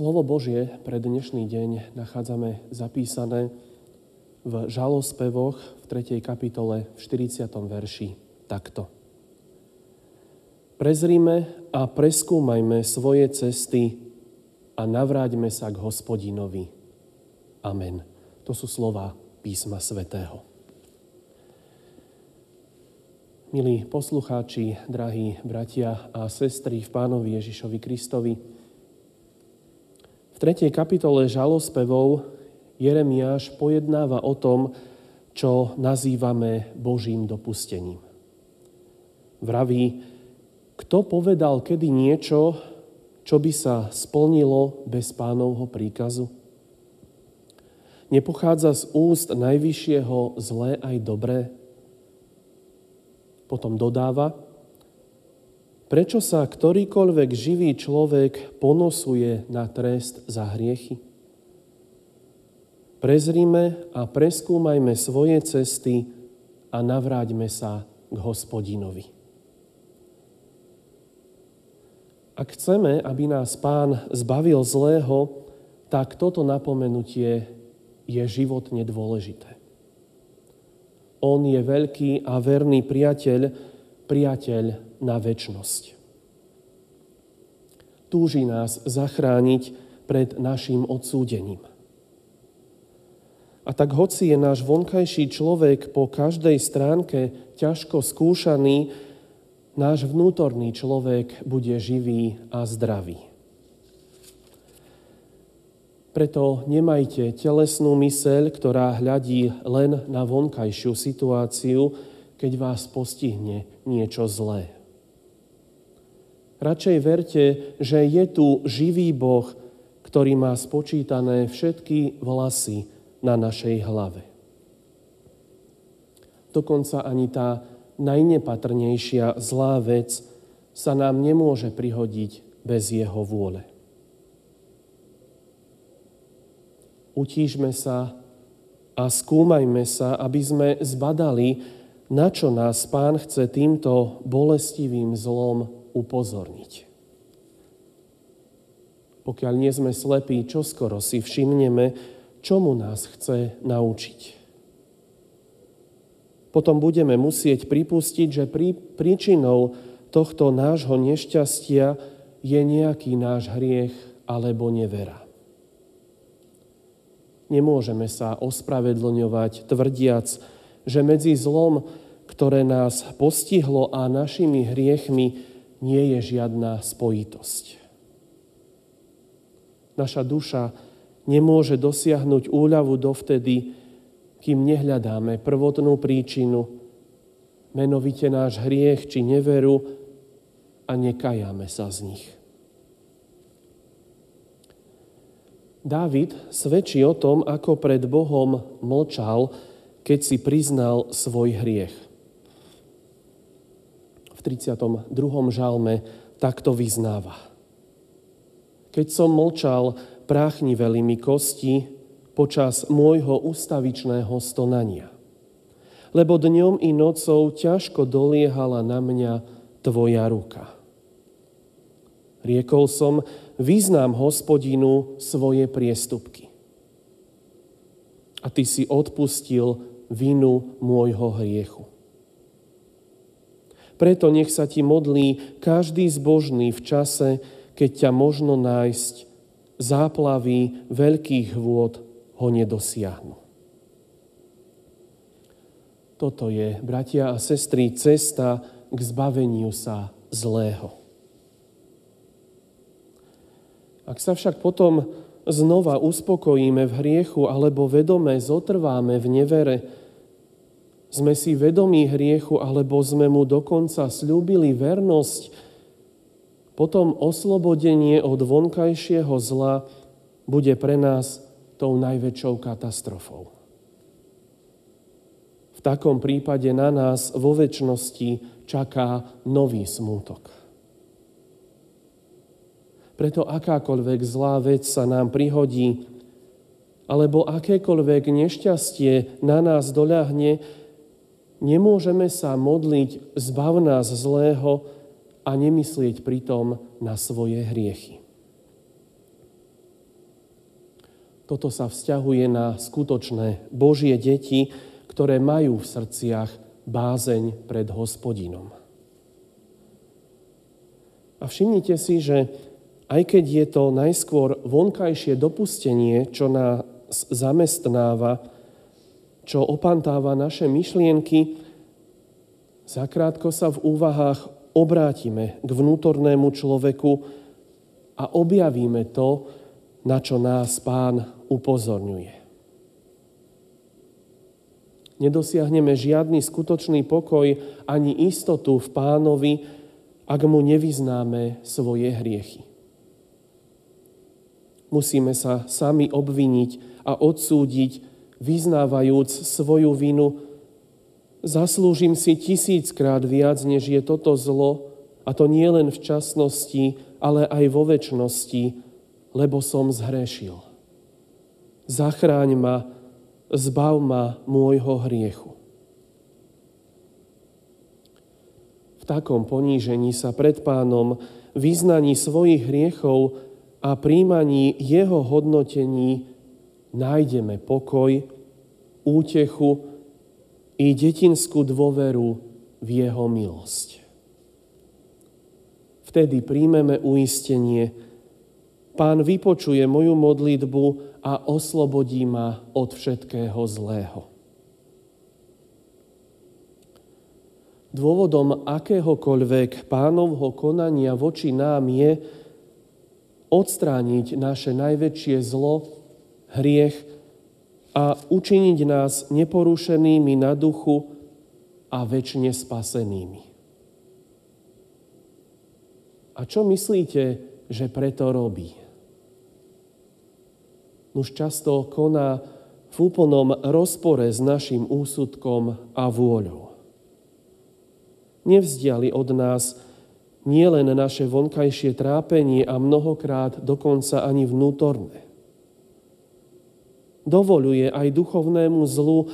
Slovo Božie pre dnešný deň nachádzame zapísané v žalospevoch v 3. kapitole v 40. verši takto. Prezrime a preskúmajme svoje cesty a navráťme sa k hospodinovi. Amen. To sú slova písma svätého. Milí poslucháči, drahí bratia a sestry v Pánovi Ježišovi Kristovi, 3. kapitole žalospevov Jeremiáš pojednáva o tom, čo nazývame Božím dopustením. Vraví, kto povedal kedy niečo, čo by sa splnilo bez pánovho príkazu? Nepochádza z úst najvyššieho zlé aj dobré? Potom dodáva, Prečo sa ktorýkoľvek živý človek ponosuje na trest za hriechy? Prezrime a preskúmajme svoje cesty a navráťme sa k hospodinovi. Ak chceme, aby nás pán zbavil zlého, tak toto napomenutie je životne dôležité. On je veľký a verný priateľ, priateľ na väčnosť. Túži nás zachrániť pred našim odsúdením. A tak hoci je náš vonkajší človek po každej stránke ťažko skúšaný, náš vnútorný človek bude živý a zdravý. Preto nemajte telesnú myseľ, ktorá hľadí len na vonkajšiu situáciu, keď vás postihne niečo zlé. Radšej verte, že je tu živý Boh, ktorý má spočítané všetky vlasy na našej hlave. Dokonca ani tá najnepatrnejšia zlá vec sa nám nemôže prihodiť bez jeho vôle. Utížme sa a skúmajme sa, aby sme zbadali, na čo nás Pán chce týmto bolestivým zlom upozorniť. Pokiaľ nie sme slepí, čo skoro si všimneme, čomu nás chce naučiť. Potom budeme musieť pripustiť, že prí, príčinou tohto nášho nešťastia je nejaký náš hriech alebo nevera. Nemôžeme sa ospravedlňovať tvrdiac, že medzi zlom, ktoré nás postihlo a našimi hriechmi nie je žiadna spojitosť. Naša duša nemôže dosiahnuť úľavu dovtedy, kým nehľadáme prvotnú príčinu, menovite náš hriech či neveru a nekajáme sa z nich. Dávid svedčí o tom, ako pred Bohom mlčal, keď si priznal svoj hriech v 32. žalme takto vyznáva. Keď som mlčal, práchniveli mi kosti počas môjho ustavičného stonania. Lebo dňom i nocou ťažko doliehala na mňa tvoja ruka. Riekol som, vyznám hospodinu svoje priestupky. A ty si odpustil vinu môjho hriechu. Preto nech sa ti modlí každý zbožný v čase, keď ťa možno nájsť, záplavy veľkých vôd ho nedosiahnu. Toto je, bratia a sestry, cesta k zbaveniu sa zlého. Ak sa však potom znova uspokojíme v hriechu alebo vedome zotrváme v nevere, sme si vedomí hriechu, alebo sme mu dokonca slúbili vernosť, potom oslobodenie od vonkajšieho zla bude pre nás tou najväčšou katastrofou. V takom prípade na nás vo väčšnosti čaká nový smútok. Preto akákoľvek zlá vec sa nám prihodí, alebo akékoľvek nešťastie na nás doľahne, Nemôžeme sa modliť zbav nás zlého a nemyslieť pritom na svoje hriechy. Toto sa vzťahuje na skutočné Božie deti, ktoré majú v srdciach bázeň pred hospodinom. A všimnite si, že aj keď je to najskôr vonkajšie dopustenie, čo nás zamestnáva, čo opantáva naše myšlienky, zakrátko sa v úvahách obrátime k vnútornému človeku a objavíme to, na čo nás pán upozorňuje. Nedosiahneme žiadny skutočný pokoj ani istotu v pánovi, ak mu nevyznáme svoje hriechy. Musíme sa sami obviniť a odsúdiť, vyznávajúc svoju vinu. Zaslúžim si tisíckrát viac, než je toto zlo, a to nie len v časnosti, ale aj vo väčšnosti, lebo som zhrešil. Zachráň ma, zbav ma môjho hriechu. takom ponížení sa pred pánom, vyznaní svojich hriechov a príjmaní jeho hodnotení nájdeme pokoj, útechu i detinskú dôveru v jeho milosť. Vtedy príjmeme uistenie, Pán vypočuje moju modlitbu a oslobodí ma od všetkého zlého. Dôvodom akéhokoľvek pánovho konania voči nám je odstrániť naše najväčšie zlo, hriech a učiniť nás neporušenými na duchu a väčšine spasenými. A čo myslíte, že preto robí? Už často koná v úplnom rozpore s našim úsudkom a vôľou nevzdiali od nás nielen naše vonkajšie trápenie a mnohokrát dokonca ani vnútorné. Dovoluje aj duchovnému zlu,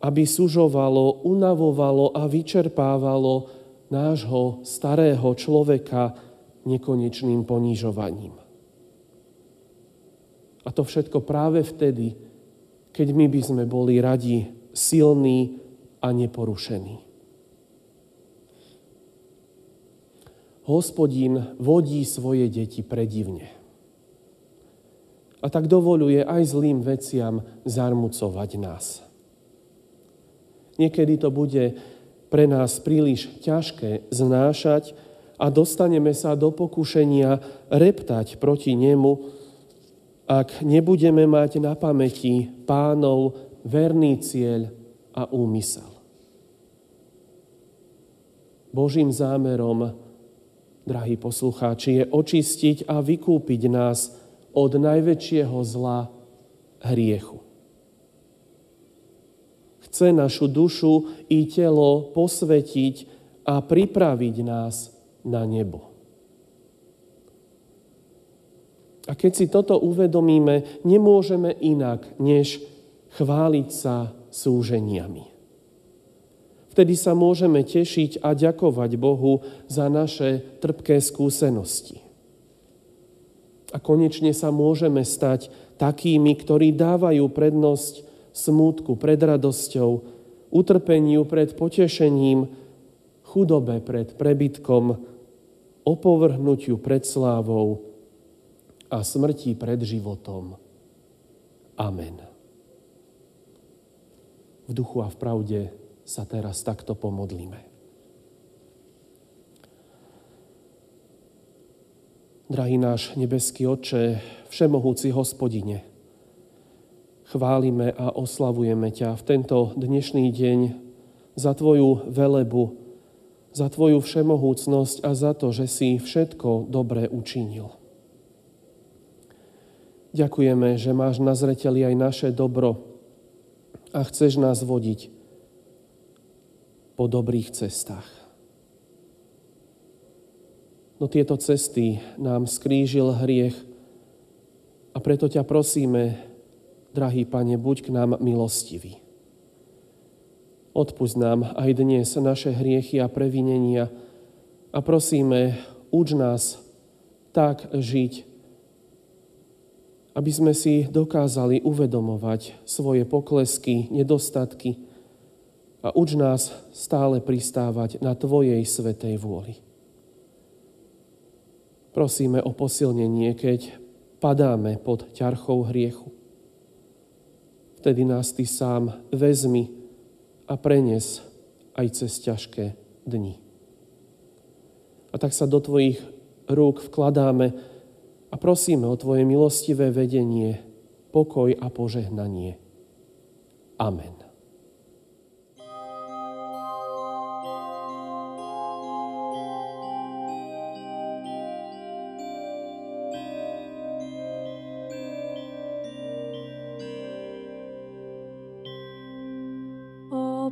aby sužovalo, unavovalo a vyčerpávalo nášho starého človeka nekonečným ponižovaním. A to všetko práve vtedy, keď my by sme boli radi silní a neporušení. hospodín vodí svoje deti predivne. A tak dovoluje aj zlým veciam zarmucovať nás. Niekedy to bude pre nás príliš ťažké znášať a dostaneme sa do pokušenia reptať proti nemu, ak nebudeme mať na pamäti pánov verný cieľ a úmysel. Božím zámerom drahí poslucháči, je očistiť a vykúpiť nás od najväčšieho zla hriechu. Chce našu dušu i telo posvetiť a pripraviť nás na nebo. A keď si toto uvedomíme, nemôžeme inak, než chváliť sa súženiami. Vtedy sa môžeme tešiť a ďakovať Bohu za naše trpké skúsenosti. A konečne sa môžeme stať takými, ktorí dávajú prednosť smútku pred radosťou, utrpeniu pred potešením, chudobe pred prebytkom, opovrhnutiu pred slávou a smrti pred životom. Amen. V duchu a v pravde sa teraz takto pomodlíme. Drahý náš nebeský Oče, Všemohúci hospodine, chválime a oslavujeme ťa v tento dnešný deň za Tvoju velebu, za Tvoju všemohúcnosť a za to, že si všetko dobre učinil. Ďakujeme, že máš na zreteli aj naše dobro a chceš nás vodiť po dobrých cestách. No tieto cesty nám skrížil hriech a preto ťa prosíme, drahý Pane, buď k nám milostivý. Odpust nám aj dnes naše hriechy a previnenia a prosíme, uč nás tak žiť, aby sme si dokázali uvedomovať svoje poklesky, nedostatky a uč nás stále pristávať na Tvojej svetej vôli. Prosíme o posilnenie, keď padáme pod ťarchou hriechu. Vtedy nás Ty sám vezmi a prenes aj cez ťažké dni. A tak sa do Tvojich rúk vkladáme, a prosíme o Tvoje milostivé vedenie, pokoj a požehnanie. Amen.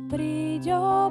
Príď, o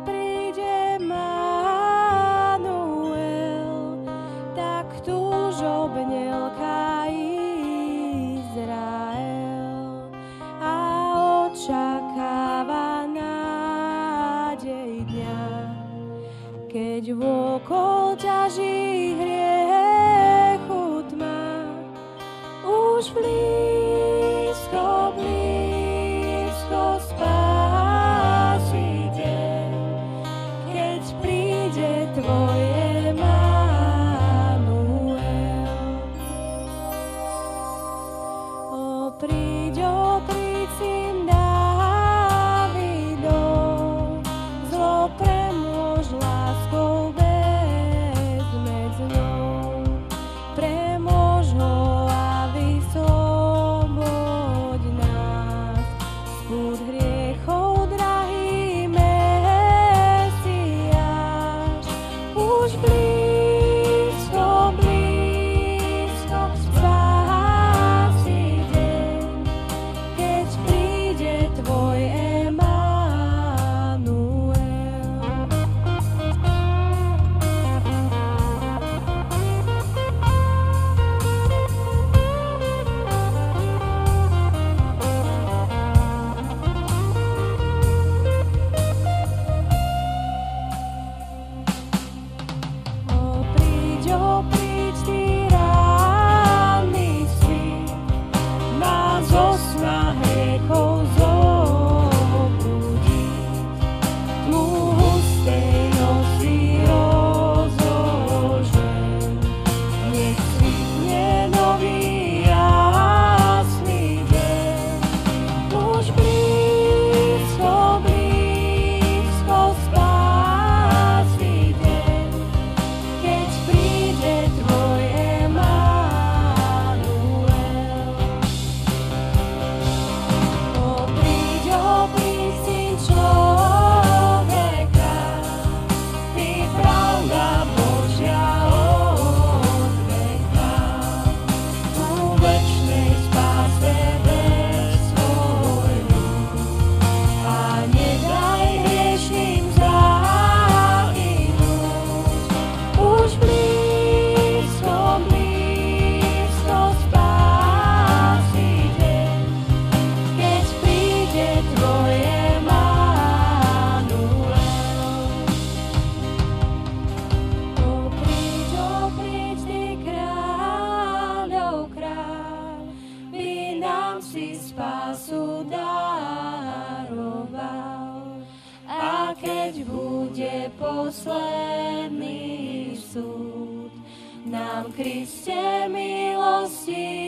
milostivý